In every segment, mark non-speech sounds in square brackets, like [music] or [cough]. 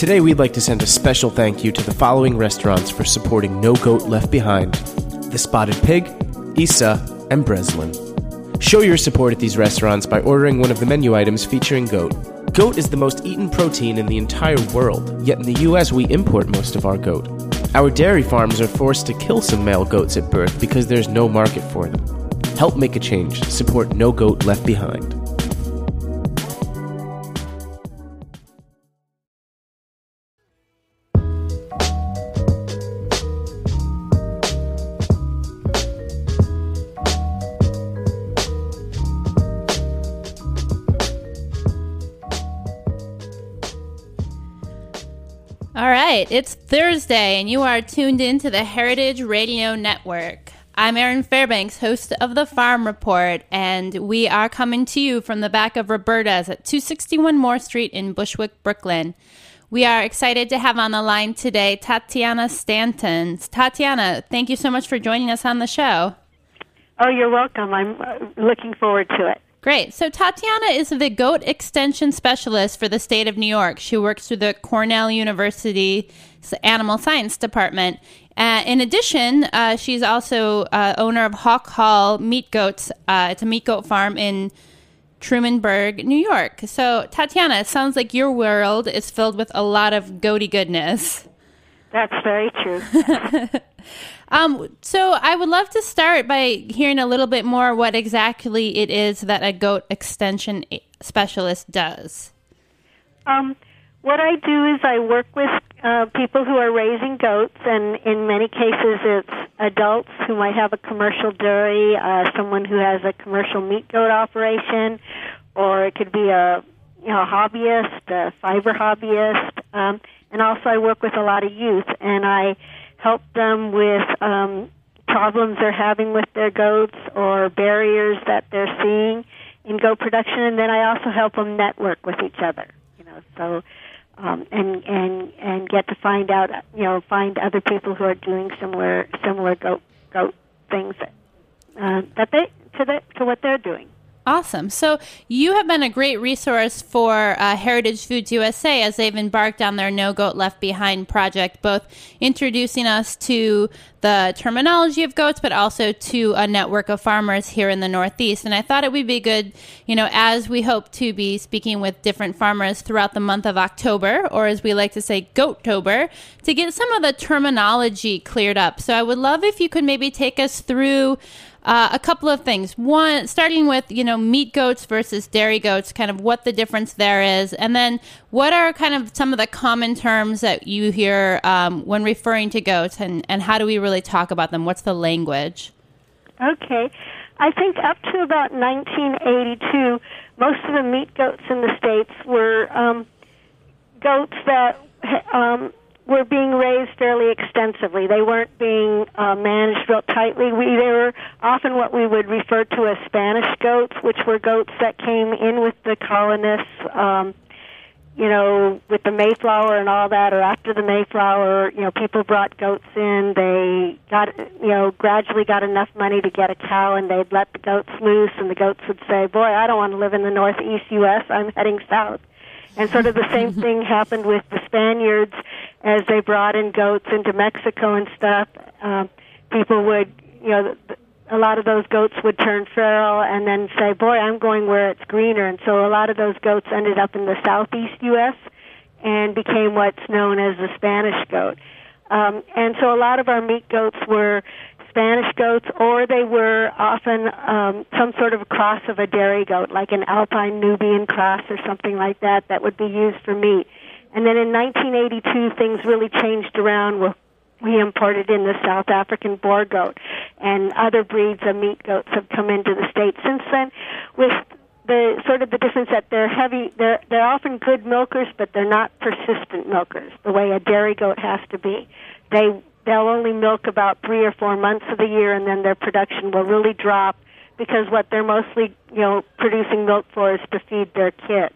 Today, we'd like to send a special thank you to the following restaurants for supporting No Goat Left Behind The Spotted Pig, Issa, and Breslin. Show your support at these restaurants by ordering one of the menu items featuring goat. Goat is the most eaten protein in the entire world, yet in the US we import most of our goat. Our dairy farms are forced to kill some male goats at birth because there's no market for them. Help make a change. Support No Goat Left Behind. Right, it's Thursday, and you are tuned in to the Heritage Radio Network. I'm Erin Fairbanks, host of the Farm Report, and we are coming to you from the back of Roberta's at 261 Moore Street in Bushwick, Brooklyn. We are excited to have on the line today Tatiana Stanton. Tatiana, thank you so much for joining us on the show. Oh, you're welcome. I'm uh, looking forward to it. Great. So Tatiana is the goat extension specialist for the state of New York. She works through the Cornell University Animal Science Department. Uh, in addition, uh, she's also uh, owner of Hawk Hall Meat Goats. Uh, it's a meat goat farm in Trumansburg, New York. So, Tatiana, it sounds like your world is filled with a lot of goaty goodness. That's very true. [laughs] Um, so I would love to start by hearing a little bit more what exactly it is that a goat extension specialist does. Um, what I do is I work with uh, people who are raising goats, and in many cases it's adults who might have a commercial dairy, uh, someone who has a commercial meat goat operation, or it could be a you know a hobbyist, a fiber hobbyist, um, and also I work with a lot of youth, and I help them with um, problems they're having with their goats or barriers that they're seeing in goat production, and then I also help them network with each other. You know, so um, and and and get to find out, you know, find other people who are doing similar similar goat goat things uh, that they to the, to what they're doing. Awesome. So you have been a great resource for uh, Heritage Foods USA as they've embarked on their No Goat Left Behind project, both introducing us to the terminology of goats, but also to a network of farmers here in the Northeast. And I thought it would be good, you know, as we hope to be speaking with different farmers throughout the month of October, or as we like to say, Goatober, to get some of the terminology cleared up. So I would love if you could maybe take us through uh, a couple of things. One, starting with you know meat goats versus dairy goats, kind of what the difference there is, and then what are kind of some of the common terms that you hear um, when referring to goats, and and how do we really talk about them? What's the language? Okay, I think up to about 1982, most of the meat goats in the states were um, goats that um, were being raised fairly extensively. They weren't being uh, managed real tightly. We, they were often what we would refer to as Spanish goats, which were goats that came in with the colonists. Um, you know, with the Mayflower and all that, or after the Mayflower, you know, people brought goats in. They got, you know, gradually got enough money to get a cow, and they'd let the goats loose, and the goats would say, "Boy, I don't want to live in the northeast U.S. I'm heading south." And sort of the same [laughs] thing happened with the Spaniards as they brought in goats into Mexico and stuff. Um, people would, you know, a lot of those goats would turn feral and then say, "Boy, I'm going where it's greener." And so a lot of those goats ended up in the southeast U.S. and became what's known as the Spanish goat. Um, and so a lot of our meat goats were Spanish goats, or they were often um, some sort of cross of a dairy goat, like an Alpine Nubian cross or something like that, that would be used for meat. And then in 1982, things really changed around we imported in the South African boer goat, and other breeds of meat goats have come into the state since then. With the sort of the difference that they're heavy, they're they're often good milkers, but they're not persistent milkers the way a dairy goat has to be. They they'll only milk about three or four months of the year, and then their production will really drop because what they're mostly you know producing milk for is to feed their kids.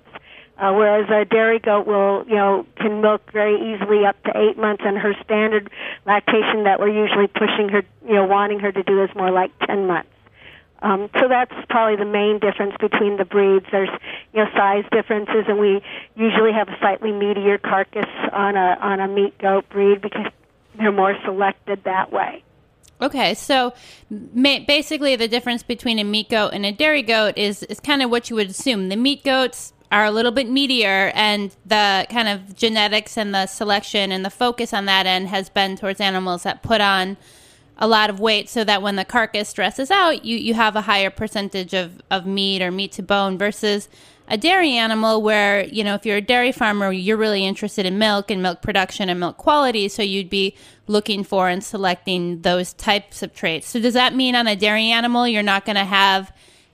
Uh, whereas a dairy goat will, you know, can milk very easily up to eight months, and her standard lactation that we're usually pushing her, you know, wanting her to do is more like ten months. Um, so that's probably the main difference between the breeds. There's, you know, size differences, and we usually have a slightly meatier carcass on a on a meat goat breed because they're more selected that way. Okay, so basically the difference between a meat goat and a dairy goat is is kind of what you would assume. The meat goats are a little bit meatier, and the kind of genetics and the selection and the focus on that end has been towards animals that put on a lot of weight so that when the carcass dresses out, you, you have a higher percentage of, of meat or meat to bone versus a dairy animal where, you know, if you're a dairy farmer, you're really interested in milk and milk production and milk quality. So you'd be looking for and selecting those types of traits. So does that mean on a dairy animal, you're not going to have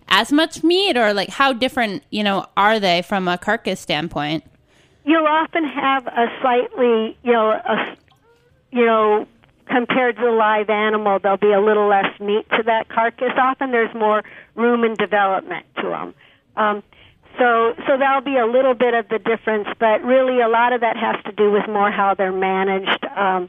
as much meat, or like how different, you know, are they from a carcass standpoint? You'll often have a slightly, you know, a, you know, compared to the live animal, there'll be a little less meat to that carcass. Often there's more room and development to them. Um, so, so that'll be a little bit of the difference, but really a lot of that has to do with more how they're managed. Um,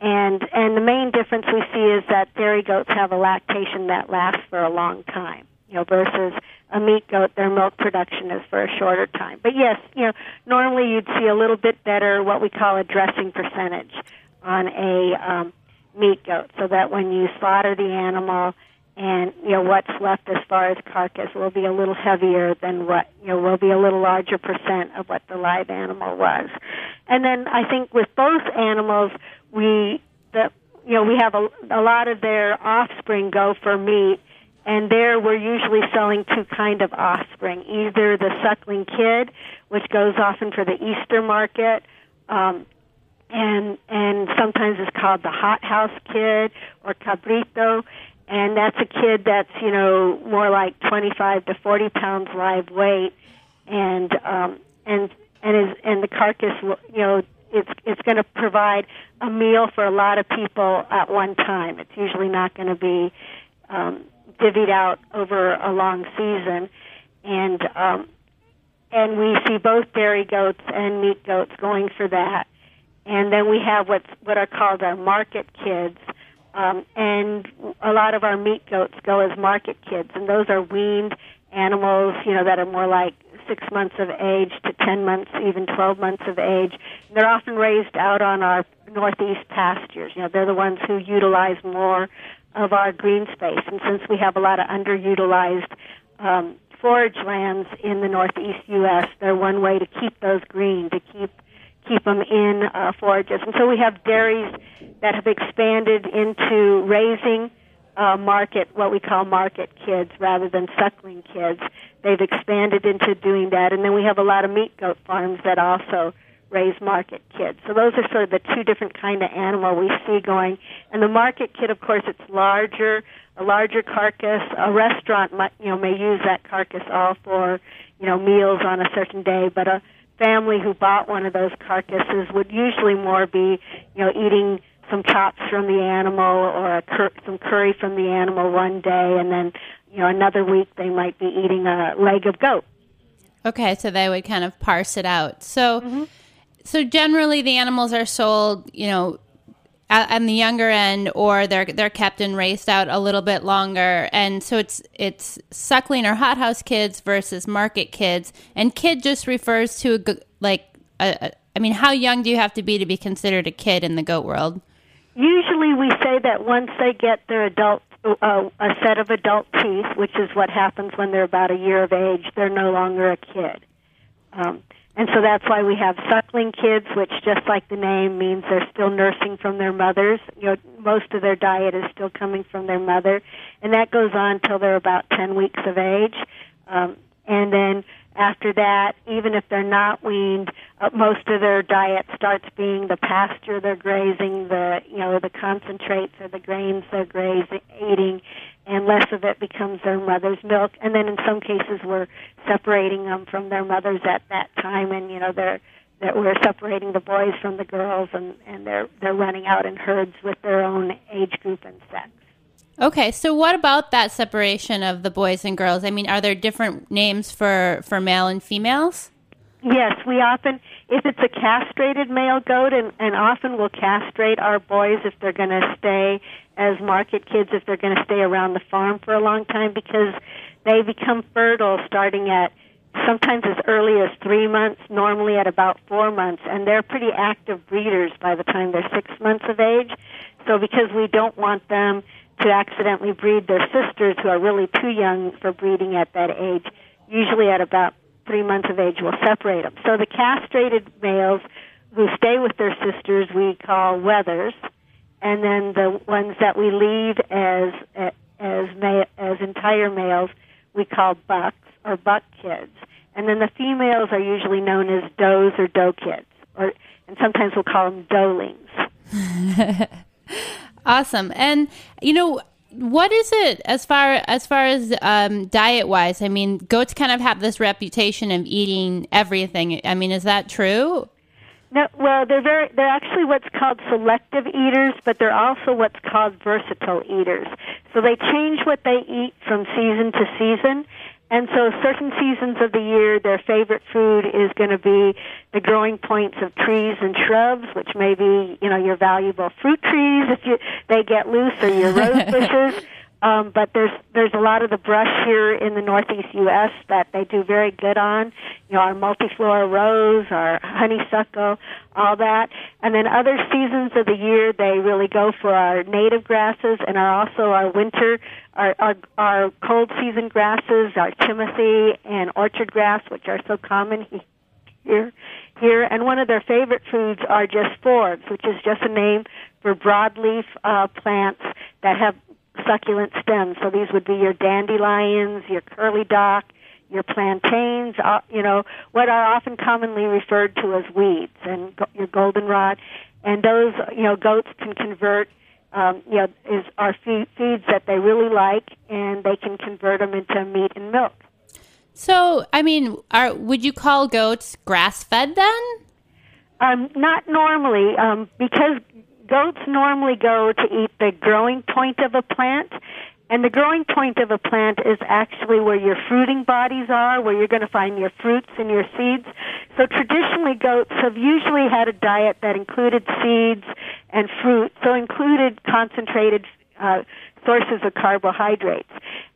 and and the main difference we see is that dairy goats have a lactation that lasts for a long time you know, versus a meat goat, their milk production is for a shorter time. But yes, you know, normally you'd see a little bit better what we call a dressing percentage on a um, meat goat, so that when you slaughter the animal and you know what's left as far as carcass will be a little heavier than what you know will be a little larger percent of what the live animal was. And then I think with both animals, we the you know we have a, a lot of their offspring go for meat and there we're usually selling two kind of offspring either the suckling kid which goes often for the easter market um, and and sometimes it's called the hothouse kid or cabrito and that's a kid that's you know more like 25 to 40 pounds live weight. And um and and is and the carcass you know it's it's going to provide a meal for a lot of people at one time. It's usually not going to be um divvied out over a long season, and um, and we see both dairy goats and meat goats going for that. And then we have what's what are called our market kids, um, and a lot of our meat goats go as market kids, and those are weaned animals, you know, that are more like six months of age to ten months, even twelve months of age. And they're often raised out on our northeast pastures. You know, they're the ones who utilize more of our green space. And since we have a lot of underutilized um, forage lands in the northeast U.S., they're one way to keep those green, to keep keep them in uh, forages. And so we have dairies that have expanded into raising uh, market, what we call market kids, rather than suckling kids. They've expanded into doing that, and then we have a lot of meat goat farms that also raise market kids. So those are sort of the two different kind of animal we see going. And the market kid, of course, it's larger, a larger carcass. A restaurant, might, you know, may use that carcass all for, you know, meals on a certain day, but a family who bought one of those carcasses would usually more be, you know, eating some chops from the animal or a cur- some curry from the animal one day, and then, you know, another week they might be eating a leg of goat Okay, so they would kind of parse it out. So, mm-hmm. so generally, the animals are sold, you know, at, on the younger end, or they're they're kept and raced out a little bit longer, and so it's it's suckling or hothouse kids versus market kids, and kid just refers to a, like a, a, I mean, how young do you have to be to be considered a kid in the goat world? Usually, we say that once they get their adult uh, a set of adult teeth, which is what happens when they're about a year of age, they're no longer a kid. Um, and so that's why we have suckling kids, which just like the name means they're still nursing from their mothers. You know, most of their diet is still coming from their mother, and that goes on till they're about 10 weeks of age. Um, and then after that, even if they're not weaned, uh, most of their diet starts being the pasture they're grazing, the you know the concentrates or the grains they're grazing, eating, and less of it becomes their mother's milk. And then in some cases, we're separating them from their mothers at that time, and you know they're that we're separating the boys from the girls, and and they're they're running out in herds with their own age group and sex. Okay, so what about that separation of the boys and girls? I mean, are there different names for for male and females? Yes, we often, if it's a castrated male goat, and, and often we'll castrate our boys if they're going to stay as market kids, if they're going to stay around the farm for a long time, because they become fertile starting at sometimes as early as three months, normally at about four months, and they're pretty active breeders by the time they're six months of age. So because we don't want them to accidentally breed their sisters who are really too young for breeding at that age, usually at about three months of age, we'll separate them. So the castrated males who stay with their sisters we call wethers, and then the ones that we leave as as ma- as entire males we call bucks or buck kids, and then the females are usually known as does or doe kids, or and sometimes we'll call them doelings. [laughs] Awesome. And you know, what is it as far as far as um, diet wise? I mean, goats kind of have this reputation of eating everything. I mean, is that true? No, well, they're very they're actually what's called selective eaters, but they're also what's called versatile eaters. So they change what they eat from season to season. And so certain seasons of the year, their favorite food is going to be the growing points of trees and shrubs, which may be, you know, your valuable fruit trees if you, they get loose or your rose [laughs] bushes. Um, but there's there's a lot of the brush here in the northeast U.S. that they do very good on. You know, our multiflora rose, our honeysuckle, all that. And then other seasons of the year, they really go for our native grasses and are also our winter, our our, our cold season grasses, our timothy and orchard grass, which are so common here. Here, and one of their favorite foods are just forbs, which is just a name for broadleaf uh, plants that have succulent stems. So these would be your dandelions, your curly dock, your plantains, uh, you know, what are often commonly referred to as weeds, and go- your goldenrod. And those, you know, goats can convert, um, you know, is are feed, feeds that they really like, and they can convert them into meat and milk. So, I mean, are would you call goats grass fed then? Um, not normally, um, because goats normally go to eat the growing point of a plant. And the growing point of a plant is actually where your fruiting bodies are, where you're going to find your fruits and your seeds. So traditionally, goats have usually had a diet that included seeds and fruit, so included concentrated uh, sources of carbohydrates.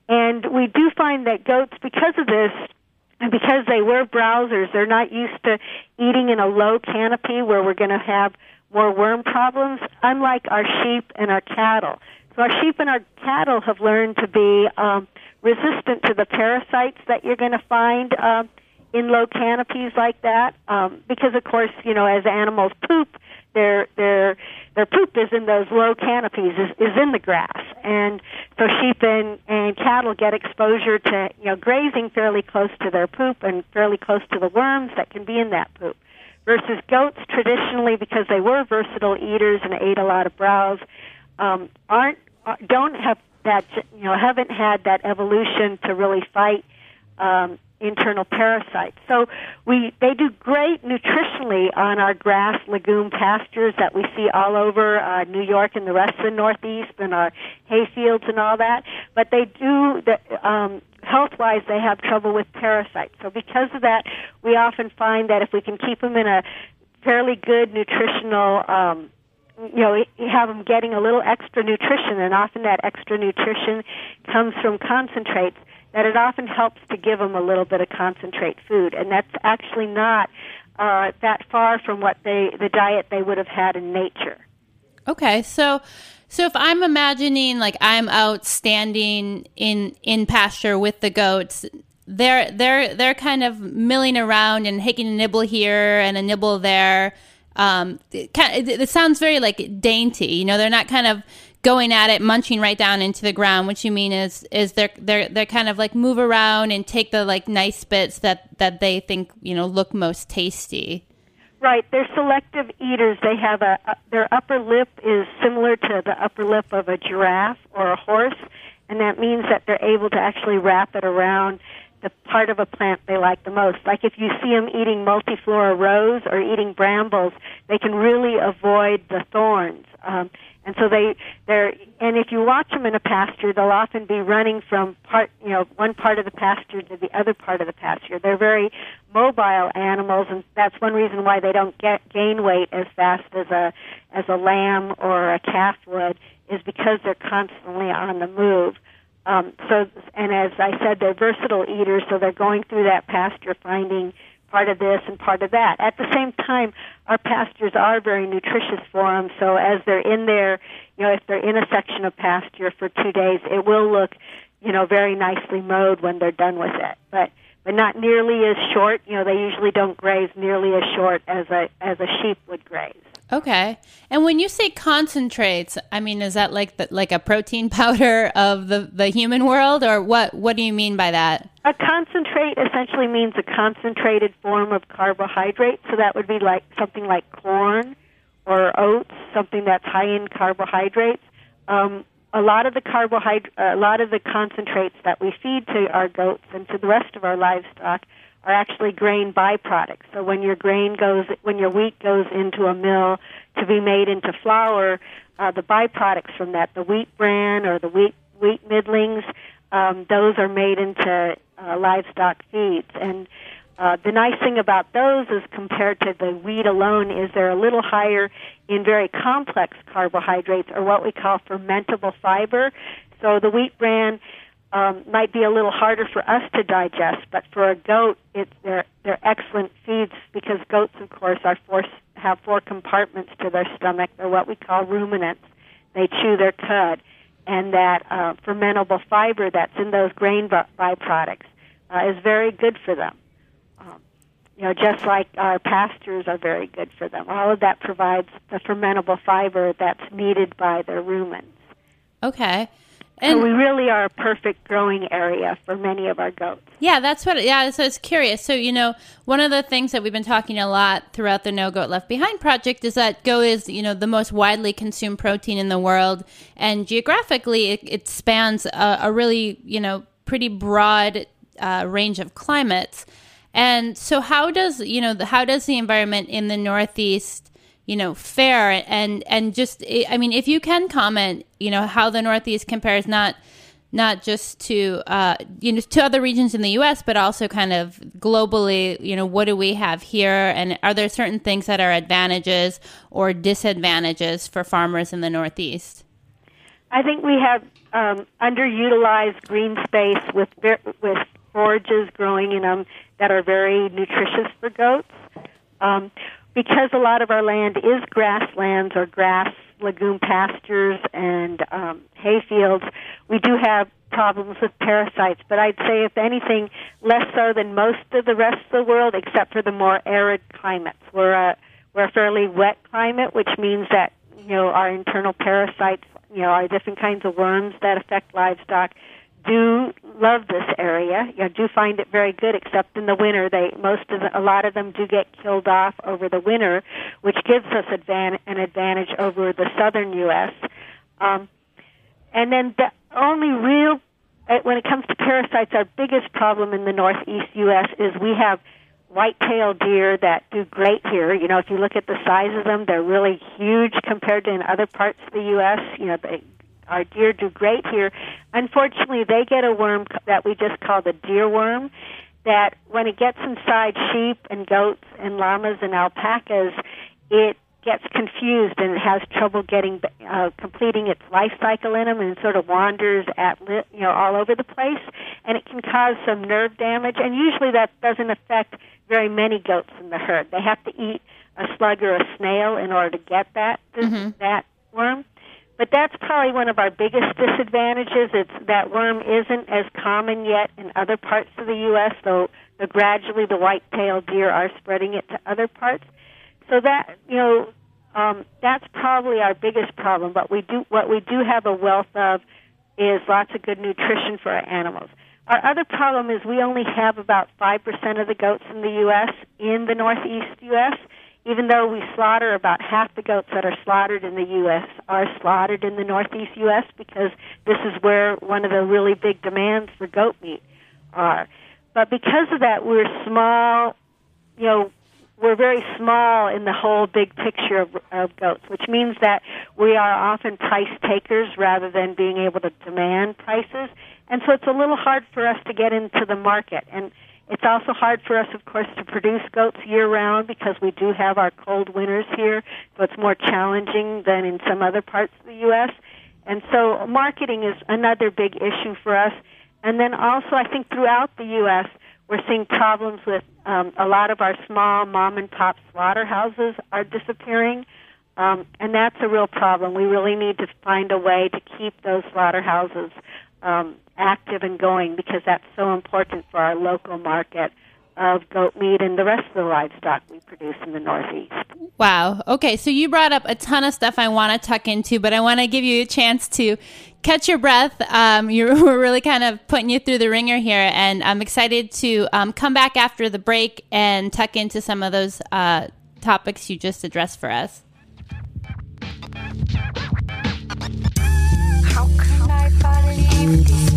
And we do find that goats, because of this, and because they were browsers, they're not used to eating in a low canopy where we're going to have more worm problems, unlike our sheep and our cattle. So our sheep and our cattle have learned to be um, resistant to the parasites that you're going to find um, in low canopies like that, um, because of course, you know, as animals poop, their their their poop is in those low canopies, is, is in the grass, and so sheep and and cattle get exposure to you know grazing fairly close to their poop and fairly close to the worms that can be in that poop versus goats traditionally because they were versatile eaters and ate a lot of browse um, aren't don't have that you know haven't had that evolution to really fight um, internal parasites. So we they do great nutritionally on our grass legume pastures that we see all over uh, New York and the rest of the Northeast and our hay fields and all that. But they do the, um, health-wise, they have trouble with parasites. So because of that, we often find that if we can keep them in a fairly good nutritional um, you know, you have them getting a little extra nutrition, and often that extra nutrition comes from concentrates. That it often helps to give them a little bit of concentrate food, and that's actually not uh, that far from what they the diet they would have had in nature. Okay, so so if I'm imagining like I'm out standing in in pasture with the goats, they're they're they're kind of milling around and taking a nibble here and a nibble there um, it, it sounds very like dainty. You know, they're not kind of going at it, munching right down into the ground. What you mean is is they're they're they're kind of like move around and take the like nice bits that that they think you know look most tasty. Right, they're selective eaters. They have a, their upper lip is similar to the upper lip of a giraffe or a horse, and that means that they're able to actually wrap it around the part of a plant they like the most. Like if you see them eating multiflora rose or eating brambles, they can really avoid the thorns. Um, and so they they're and if you watch them in a pasture, they'll often be running from part you know one part of the pasture to the other part of the pasture. They're very mobile animals, and that's one reason why they don't get gain weight as fast as a as a lamb or a calf would, is because they're constantly on the move. Um, so, and as I said, they're versatile eaters, so they're going through that pasture finding part of this and part of that. At the same time, our pastures are very nutritious for them. So as they're in there, you know, if they're in a section of pasture for two days, it will look, you know, very nicely mowed when they're done with it. But but not nearly as short. You know, they usually don't graze nearly as short as a as a sheep would graze. Okay. And when you say concentrates, I mean, is that like the, like a protein [laughs] powder of the, the human world, or what? What do you mean by that? A concentrate essentially means a concentrated form of carbohydrate. So that would be like something like corn or oats, something that's high in carbohydrates. Um, a lot of the carbohydrate, a lot of the concentrates that we feed to our goats and to the rest of our livestock are actually grain byproducts. So when your grain goes, when your wheat goes into a mill to be made into flour, uh, the byproducts from that, the wheat bran or the wheat wheat middlings, um, those are made into uh, livestock feeds. And uh, the nice thing about those is compared to the wheat alone is they're a little higher in very complex carbohydrates or what we call fermentable fiber. So the wheat bran um, might be a little harder for us to digest, but for a goat, it's they're they're excellent feeds because goats, of course, are four, have four compartments to their stomach. They're what we call ruminants. They chew their cud, and that uh, fermentable fiber that's in those grain byproducts uh, is very good for them. Um, you know, just like our pastures are very good for them. All of that provides the fermentable fiber that's needed by their rumens. Okay. And so we really are a perfect growing area for many of our goats. Yeah, that's what. Yeah, so it's curious. So you know, one of the things that we've been talking a lot throughout the No Goat Left Behind project is that goat is you know the most widely consumed protein in the world, and geographically it, it spans a, a, really you know pretty broad uh, range of climates. And so, how does you know the, how does the environment in the Northeast you know, fair and and just I mean, if you can comment, you know, how the Northeast compares not not just to uh, you know to other regions in the U.S., but also kind of globally. You know, what do we have here, and are there certain things that are advantages or disadvantages for farmers in the Northeast? I think we have um, underutilized green space with with forages growing in them that are very nutritious for goats. Um, because a lot of our land is grasslands or grass legume pastures and um, hay fields, we do have problems with parasites. But I'd say, if anything, less so than most of the rest of the world, except for the more arid climates. We're a we're a fairly wet climate, which means that you know our internal parasites, you know, our different kinds of worms that affect livestock do love this area. You do find it very good, except in the winter. They most of the, a lot of them do get killed off over the winter, which gives us advan- an advantage over the southern U.S. Um, and then the only real uh, when it comes to parasites, our biggest problem in the northeast U.S. is we have white-tailed deer that do great here. You know, if you look at the size of them, they're really huge compared to in other parts of the U.S. You know, they our deer do great here. Unfortunately, they get a worm that we just call the deer worm. That when it gets inside sheep and goats and llamas and alpacas, it gets confused and it has trouble getting uh, completing its life cycle in them and sort of wanders at you know all over the place and it can cause some nerve damage and usually that doesn't affect very many goats in the herd they have to eat a slug or a snail in order to get that mm-hmm. that worm but that's probably one of our biggest disadvantages it's that worm isn't as common yet in other parts of the US though gradually the white-tailed deer are spreading it to other parts so that you know, um, that's probably our biggest problem. But we do what we do have a wealth of is lots of good nutrition for our animals. Our other problem is we only have about five percent of the goats in the U.S. in the Northeast U.S. Even though we slaughter about half the goats that are slaughtered in the U.S. are slaughtered in the Northeast U.S. because this is where one of the really big demands for goat meat are. But because of that, we're small. You know, we're very small in the whole big picture of, of goats, which means that we are often price takers rather than being able to demand prices. And so it's a little hard for us to get into the market. And it's also hard for us, of course, to produce goats year round because we do have our cold winters here, so it's more challenging than in some other parts of the U.S. And so marketing is another big issue for us. And then also, I think throughout the U.S., we're seeing problems with um, a lot of our small mom and pop slaughterhouses are disappearing, um, and that's a real problem. We really need to find a way to keep those slaughterhouses um, active and going because that's so important for our local market of goat meat and the rest of the livestock we produce in the Northeast. Wow. Okay, so you brought up a ton of stuff I want to tuck into, but I want to give you a chance to catch your breath. Um, [laughs] you're, we're really kind of putting you through the ringer here, and I'm excited to um, come back after the break and tuck into some of those uh, topics you just addressed for us. Believe this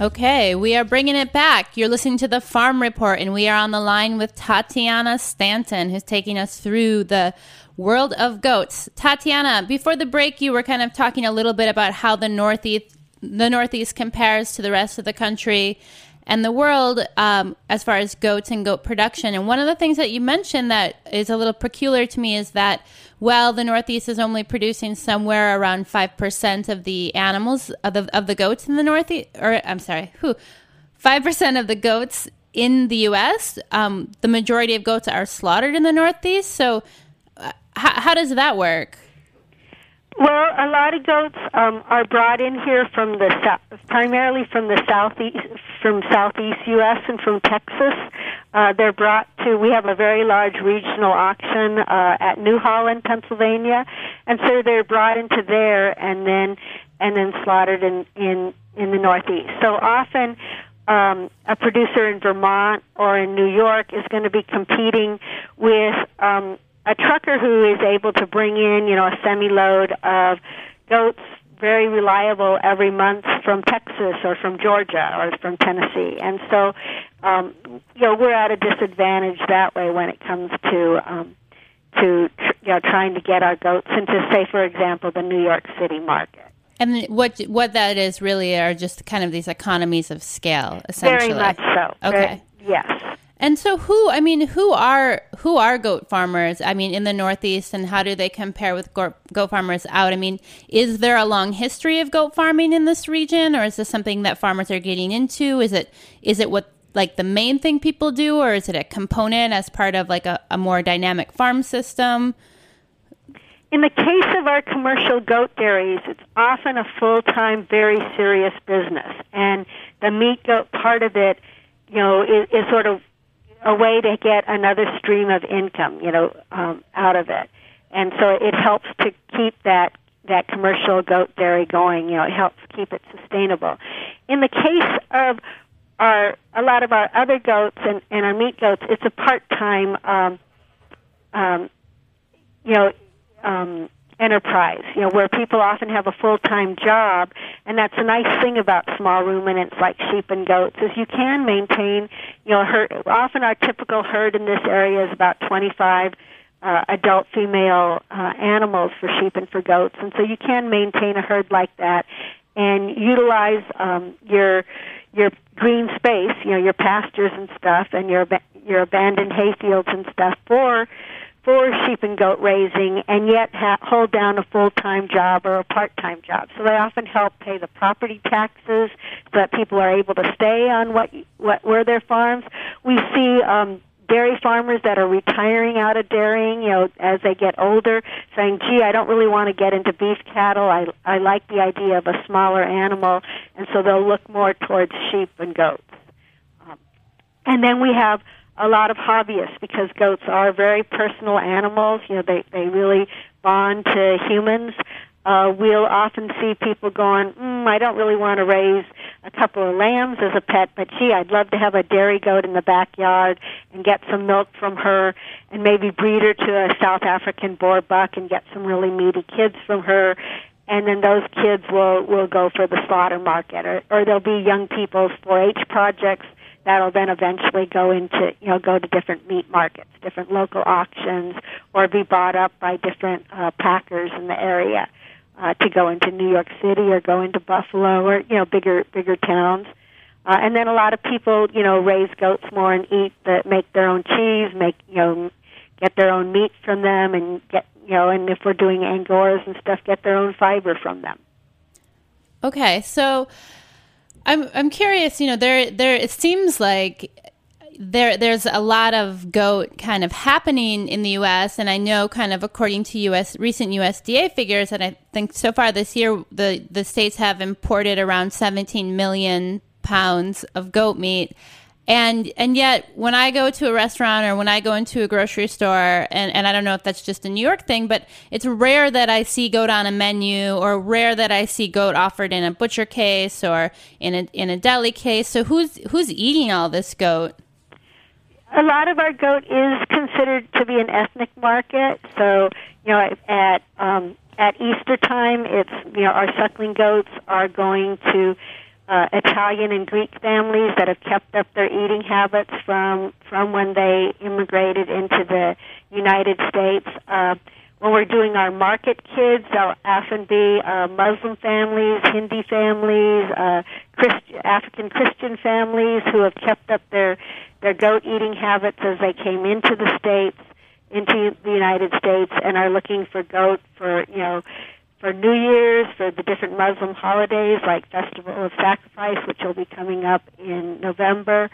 Okay, we are bringing it back. You're listening to the Farm Report, and we are on the line with Tatiana Stanton, who's taking us through the world of goats. Tatiana, before the break, you were kind of talking a little bit about how the Northeast the Northeast compares to the rest of the country and the world um, as far as goats and goat production. And one of the things that you mentioned that is a little peculiar to me is that, well, the Northeast is only producing somewhere around 5% of the animals, of the, of the goats in the Northeast, or I'm sorry, who? 5% of the goats in the U.S., um, the majority of goats are slaughtered in the Northeast. So, uh, how does that work? Well, a lot of goats um, are brought in here from the primarily from the southeast, from southeast U.S. and from Texas. Uh, they're brought to. We have a very large regional auction uh, at New Holland, Pennsylvania, and so they're brought into there and then and then slaughtered in in in the Northeast. So often. Um, a producer in Vermont or in New York is going to be competing with um, a trucker who is able to bring in, you know, a semi load of goats, very reliable every month from Texas or from Georgia or from Tennessee, and so, um, you know, we're at a disadvantage that way when it comes to um, to you know trying to get our goats into, say, for example, the New York City market. And what what that is really are just kind of these economies of scale, essentially. Very much so. Okay. Very, yes. And so who I mean who are who are goat farmers? I mean in the Northeast and how do they compare with goat, farmers out? I mean is there a long history of goat farming in this region or is this something that farmers are getting into? Is it is it what like the main thing people do, or is it a component as part of like a, a more dynamic farm system? In the case of our commercial goat dairies, it's often a full time, very serious business. And the meat goat part of it, you know, is, is sort of a way to get another stream of income, you know, um, out of it. And so it helps to keep that that commercial goat dairy going. You know, it helps keep it sustainable. In the case of our a lot of our other goats and, and our meat goats, it's a part time, um, um, you know, um, enterprise. You know, where people often have a full time job, and that's a nice thing about small ruminants like sheep and goats is you can maintain. You know, herd. Often our typical herd in this area is about twenty five uh, adult female uh, animals for sheep and for goats, and so you can maintain a herd like that and utilize um, your your green space, you know, your pastures and stuff, and your your abandoned hayfields and stuff for for sheep and goat raising, and yet ha- hold down a full time job or a part time job. So they often help pay the property taxes so that people are able to stay on what what were their farms. We see um, dairy farmers that are retiring out of dairying, you know, as they get older, saying, "Gee, I don't really want to get into beef cattle. I I like the idea of a smaller animal," and so they'll look more towards sheep and goats. Um, and then we have a lot of hobbyists because goats are very personal animals. You know, they they really bond to humans uh, we'll often see people going, mm, I don't really want to raise a couple of lambs as a pet, but gee, I'd love to have a dairy goat in the backyard and get some milk from her and maybe breed her to a South African Boer buck and get some really meaty kids from her. And then those kids will, will go for the slaughter market or, or there'll be young people's 4-H projects that'll then eventually go into you know go to different meat markets, different local auctions, or be bought up by different uh, packers in the area uh, to go into New York City or go into Buffalo or you know bigger bigger towns. Uh, and then a lot of people, you know, raise goats more and eat the make their own cheese, make you know, get their own meat from them, and get you know, and if we're doing angoras and stuff, get their own fiber from them. Okay, so I'm I'm curious. You know, there there it seems like there there's a lot of goat kind of happening in the U.S. and I know kind of according to U.S. recent USDA figures that I think so far this year the the states have imported around 17 million pounds of goat meat. And and yet when I go to a restaurant or when I go into a grocery store and, and I don't know if that's just a New York thing, but it's rare that I see goat on a menu or rare that I see goat offered in a butcher case or in a in a deli case. So who's who's eating all this goat? a lot of our goat is considered to be an ethnic market. So, you know, at um, at Easter time, it's you know our suckling goats are going to uh, Italian and Greek families that have kept up their eating habits from from when they immigrated into the United States. Uh, when we're doing our market kids, they'll often be uh, Muslim families, Hindi families, uh, Christ- African Christian families who have kept up their their goat eating habits as they came into the states, into the United States, and are looking for goat for you know for New Year's, for the different Muslim holidays like Festival of Sacrifice, which will be coming up in November.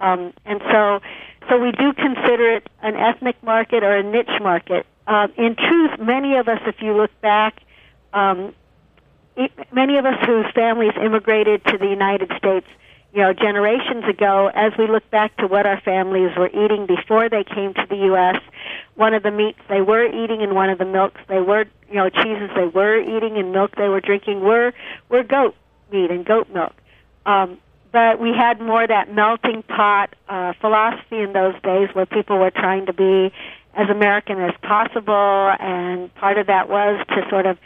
Um, and so, so we do consider it an ethnic market or a niche market. Uh, in truth, many of us, if you look back, um, many of us whose families immigrated to the United States you know, generations ago, as we look back to what our families were eating before they came to the U.S., one of the meats they were eating and one of the milks they were, you know, cheeses they were eating and milk they were drinking were were goat meat and goat milk. Um, but we had more that melting pot uh, philosophy in those days where people were trying to be as American as possible, and part of that was to sort of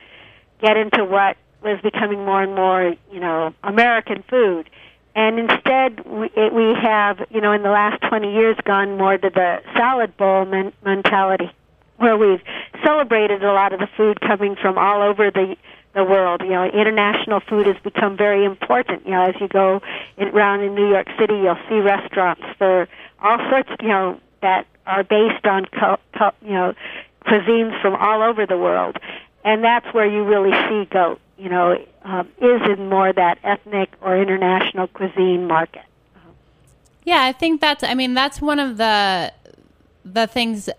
get into what was becoming more and more, you know, American food and instead we, we have, you know, in the last 20 years gone more to the salad bowl men- mentality, where we've celebrated a lot of the food coming from all over the the world. You know, international food has become very important. You know, as you go in, around in New York City, you'll see restaurants for all sorts, you know, that are based on, co- co- you know, cuisines from all over the world, and that's where you really see goat you know, um, is in more that ethnic or international cuisine market. Yeah, I think that's. I mean, that's one of the the things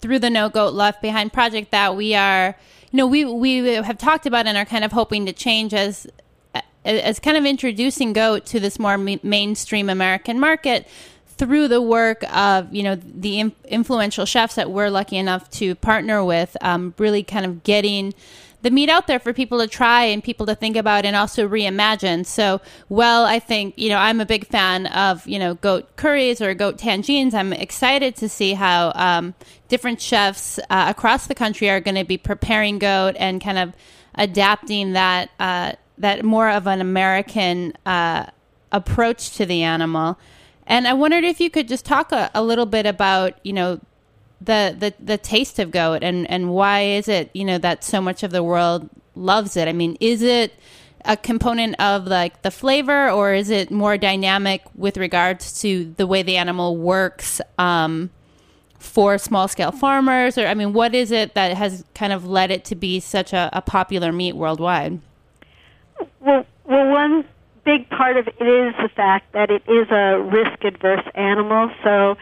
through the No Goat Left Behind project that we are. You know, we we have talked about and are kind of hoping to change as as kind of introducing goat to this more mainstream American market through the work of you know the influential chefs that we're lucky enough to partner with, um, really kind of getting the meat out there for people to try and people to think about and also reimagine. So, well, I think, you know, I'm a big fan of, you know, goat curries or goat tangines. I'm excited to see how um, different chefs uh, across the country are going to be preparing goat and kind of adapting that, uh, that more of an American uh, approach to the animal. And I wondered if you could just talk a, a little bit about, you know, the, the the taste of goat and and why is it you know that so much of the world loves it? I mean is it a component of like the flavor or is it more dynamic with regards to the way the animal works um, for small scale farmers? Or i mean what is it that has kind of led it to be such a, a popular meat worldwide? Well well one big part of it is the fact that it is a risk adverse animal. So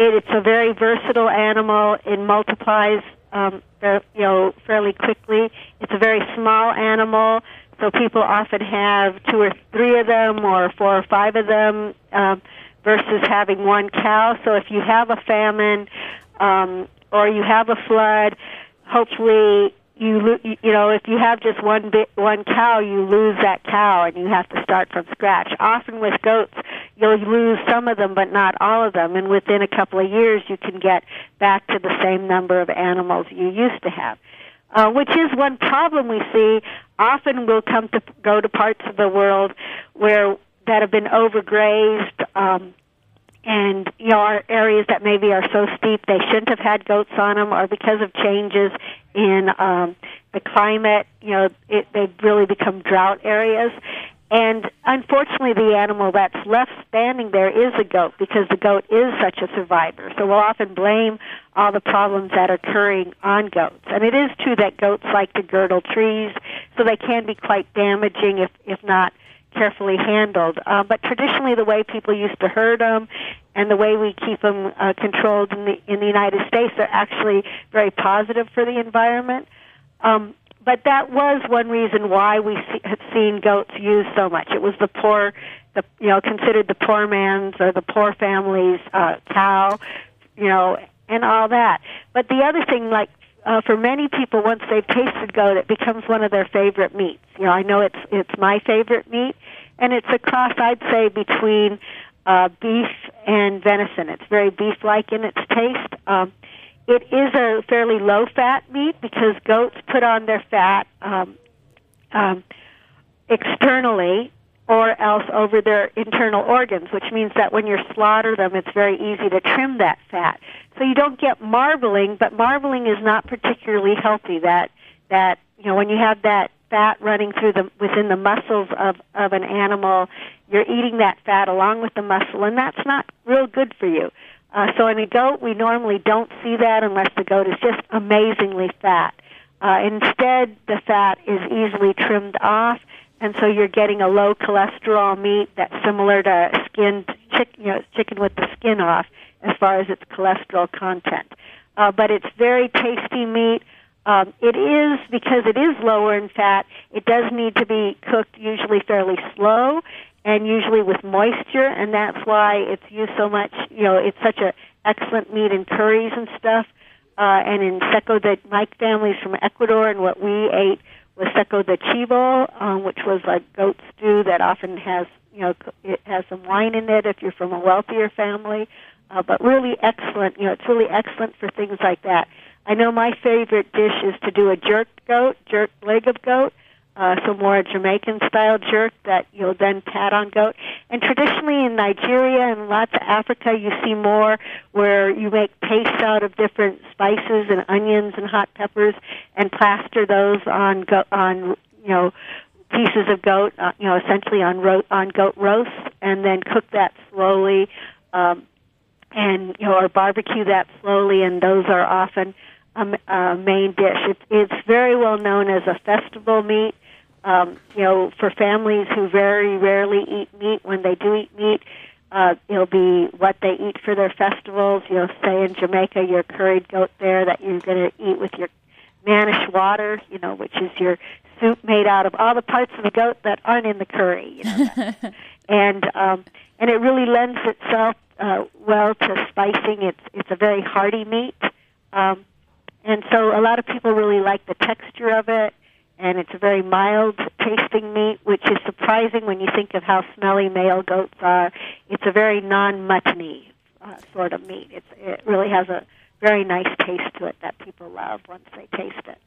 it's a very versatile animal. It multiplies, um, you know, fairly quickly. It's a very small animal, so people often have two or three of them, or four or five of them, um, versus having one cow. So if you have a famine um, or you have a flood, hopefully you you know if you have just one bit one cow you lose that cow and you have to start from scratch. Often with goats you'll lose some of them but not all of them. And within a couple of years you can get back to the same number of animals you used to have. Uh, which is one problem we see often we'll come to go to parts of the world where that have been overgrazed um, and you know our areas that maybe are so steep they shouldn't have had goats on them or because of changes in um the climate you know it, they've really become drought areas. And unfortunately the animal that's left standing there is a goat because the goat is such a survivor. So we'll often blame all the problems that are occurring on goats. And it is true that goats like to girdle trees so they can be quite damaging if if not carefully handled. Uh, but traditionally, the way people used to herd them and the way we keep them uh, controlled in the in the United States are actually very positive for the environment. Um, but that was one reason why we see, have seen goats used so much. It was the poor, the you know considered the poor man's or the poor family's uh, cow, you know, and all that. But the other thing, like uh, for many people, once they've tasted goat, it becomes one of their favorite meats. You know, I know it's it's my favorite meat, and it's a cross, I'd say, between uh, beef and venison. It's very beef-like in its taste. Um, it is a fairly low-fat meat because goats put on their fat um, um, externally or else over their internal organs, which means that when you slaughter them, it's very easy to trim that fat. So you don't get marbling, but marbling is not particularly healthy. That that you know when you have that fat running through the within the muscles of of an animal, you're eating that fat along with the muscle, and that's not real good for you. Uh, so in a goat, we normally don't see that unless the goat is just amazingly fat. Uh, instead, the fat is easily trimmed off, and so you're getting a low cholesterol meat that's similar to skinned chicken, you know, chicken with the skin off as far as its cholesterol content. Uh, but it's very tasty meat. Um, it is because it is lower in fat. It does need to be cooked usually fairly slow and usually with moisture, and that's why it's used so much. You know, it's such a excellent meat in curries and stuff. Uh, and in seco de my family's from Ecuador, and what we ate was seco de chivo, um, which was a goat stew that often has you know it has some wine in it if you're from a wealthier family. Uh, but really excellent. You know, it's really excellent for things like that. I know my favorite dish is to do a jerked goat, jerked leg of goat, uh, some more Jamaican style jerk that you'll then pat on goat. And traditionally in Nigeria and lots of Africa, you see more where you make paste out of different spices and onions and hot peppers and plaster those on go- on you know pieces of goat, uh, you know, essentially on ro- on goat roast, and then cook that slowly. Um, and you know, or barbecue that slowly, and those are often a, a main dish. It's, it's very well known as a festival meat. Um, you know, for families who very rarely eat meat, when they do eat meat, uh, it'll be what they eat for their festivals. You know, say in Jamaica, your curried goat there that you're going to eat with your mannish water, you know, which is your soup made out of all the parts of the goat that aren't in the curry. You know, [laughs] and um, and it really lends itself uh, well to spicing. It's it's a very hearty meat, um, and so a lot of people really like the texture of it. And it's a very mild tasting meat, which is surprising when you think of how smelly male goats are. It's a very non-muttony uh, sort of meat. It's, it really has a very nice taste to it that people love once they taste it.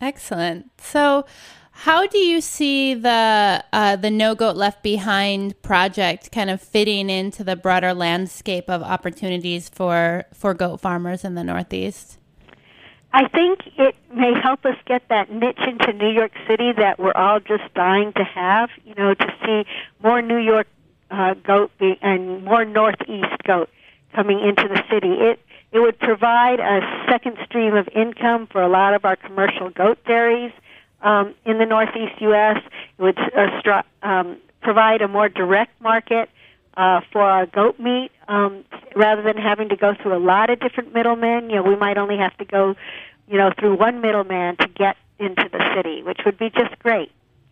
Excellent. So, how do you see the uh, the No Goat Left Behind project kind of fitting into the broader landscape of opportunities for for goat farmers in the Northeast? I think it may help us get that niche into New York City that we're all just dying to have. You know, to see more New York uh, goat be, and more Northeast goat coming into the city. It it would provide a second stream of income for a lot of our commercial goat dairies um, in the Northeast U.S. It would uh, stru- um, provide a more direct market uh, for our goat meat um, rather than having to go through a lot of different middlemen. You know, we might only have to go, you know, through one middleman to get into the city, which would be just great.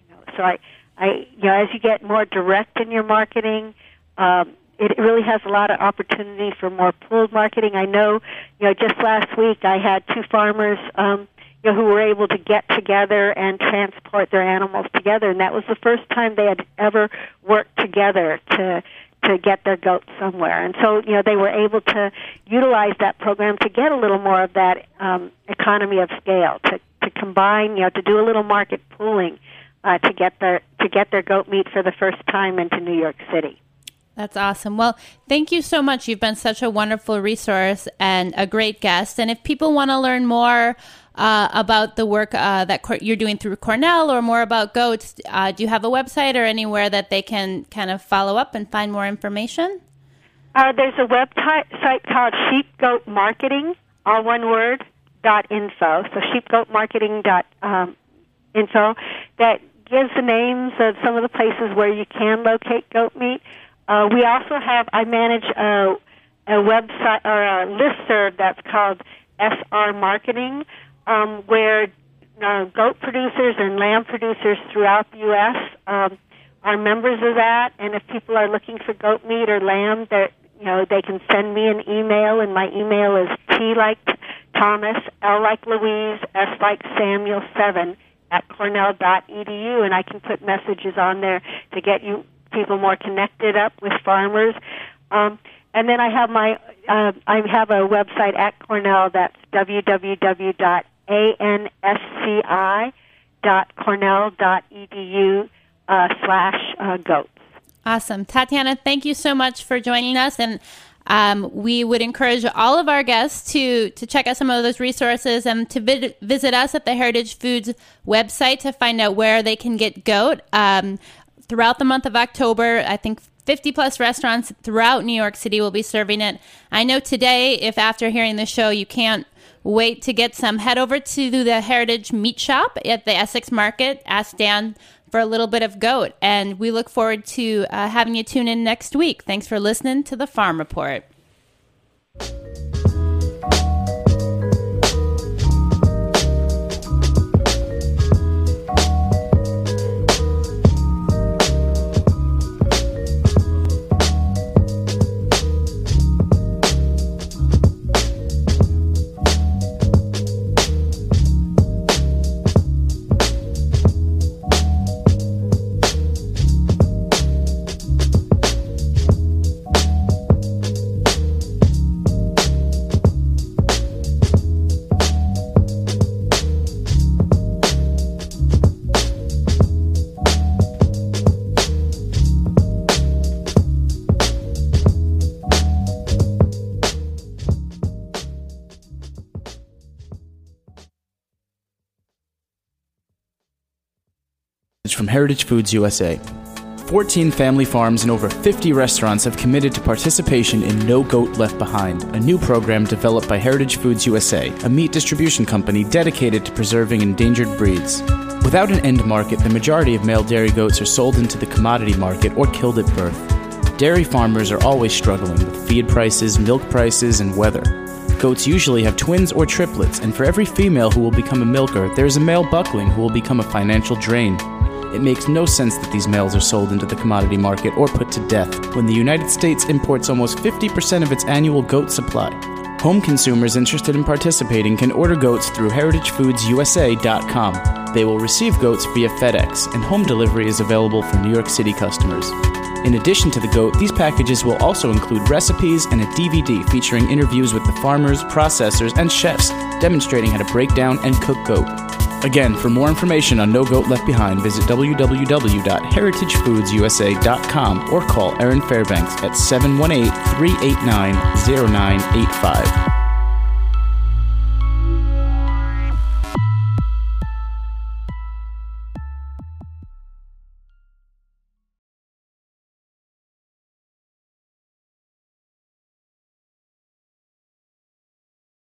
You know, so I, I, you know, as you get more direct in your marketing, um, it really has a lot of opportunity for more pooled marketing. I know, you know, just last week I had two farmers, um, you know, who were able to get together and transport their animals together, and that was the first time they had ever worked together to to get their goat somewhere. And so, you know, they were able to utilize that program to get a little more of that um, economy of scale, to to combine, you know, to do a little market pooling, uh, to get their to get their goat meat for the first time into New York City. That's awesome. Well, thank you so much. You've been such a wonderful resource and a great guest. And if people want to learn more uh, about the work uh, that you're doing through Cornell or more about goats, uh, do you have a website or anywhere that they can kind of follow up and find more information? Uh, there's a website called Sheep Goat Marketing, all one word, dot info. So sheepgoatmarketing dot um, info that gives the names of some of the places where you can locate goat meat. Uh, we also have, I manage a, a website or a listserv that's called SR Marketing, um, where uh, goat producers and lamb producers throughout the U.S. Um, are members of that. And if people are looking for goat meat or lamb, that you know they can send me an email, and my email is T like Thomas, L like Louise, S like Samuel seven at cornell.edu, and I can put messages on there to get you people more connected up with farmers. Um, and then I have my uh, I have a website at Cornell that's www.ansci.cornell.edu uh, slash uh, goats. Awesome, Tatiana. Thank you so much for joining us, and um, we would encourage all of our guests to to check out some of those resources and to vid- visit us at the Heritage Foods website to find out where they can get goat. Um, throughout the month of October. I think 50 plus restaurants throughout New York City will be serving it. I know today, if after hearing the show you can't wait to get some, head over to the Heritage Meat Shop at the Essex Market. Ask Dan for a little bit of goat. And we look forward to uh, having you tune in next week. Thanks for listening to the Farm Report. From Heritage Foods USA. 14 family farms and over 50 restaurants have committed to participation in No Goat Left Behind, a new program developed by Heritage Foods USA, a meat distribution company dedicated to preserving endangered breeds. Without an end market, the majority of male dairy goats are sold into the commodity market or killed at birth. Dairy farmers are always struggling with feed prices, milk prices, and weather. Goats usually have twins or triplets, and for every female who will become a milker, there is a male buckling who will become a financial drain. It makes no sense that these males are sold into the commodity market or put to death when the United States imports almost 50% of its annual goat supply. Home consumers interested in participating can order goats through heritagefoodsusa.com. They will receive goats via FedEx, and home delivery is available for New York City customers. In addition to the goat, these packages will also include recipes and a DVD featuring interviews with the farmers, processors, and chefs demonstrating how to break down and cook goat. Again, for more information on No Goat Left Behind, visit www.heritagefoodsusa.com or call Erin Fairbanks at 718 389 0985.